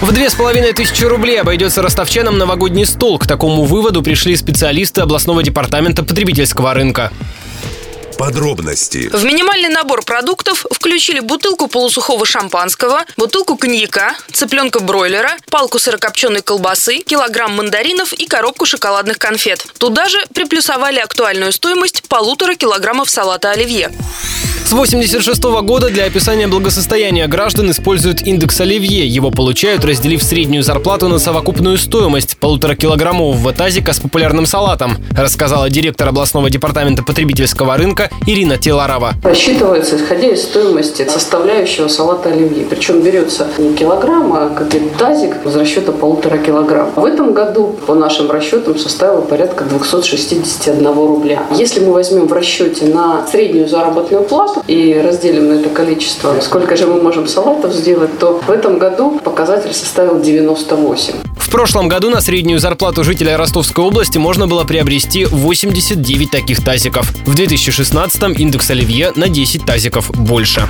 В две с половиной тысячи рублей обойдется ростовчанам новогодний стол. К такому выводу пришли специалисты областного департамента потребительского рынка. Подробности. В минимальный набор продуктов включили бутылку полусухого шампанского, бутылку коньяка, цыпленка бройлера, палку сырокопченой колбасы, килограмм мандаринов и коробку шоколадных конфет. Туда же приплюсовали актуальную стоимость полутора килограммов салата оливье. С 86 года для описания благосостояния граждан используют индекс Оливье. Его получают, разделив среднюю зарплату на совокупную стоимость полуторакилограммового тазика с популярным салатом, рассказала директор областного департамента потребительского рынка Ирина Теларова. Рассчитывается, исходя из стоимости составляющего салата оливье. Причем берется не килограмм, а какой-то тазик из расчета полутора килограмм. В этом году, по нашим расчетам, составило порядка 261 рубля. Если мы возьмем в расчете на среднюю заработную плату, и разделим на это количество, сколько же мы можем салатов сделать, то в этом году показатель составил 98. В прошлом году на среднюю зарплату жителя Ростовской области можно было приобрести 89 таких тазиков. В 2016 индекс Оливье на 10 тазиков больше.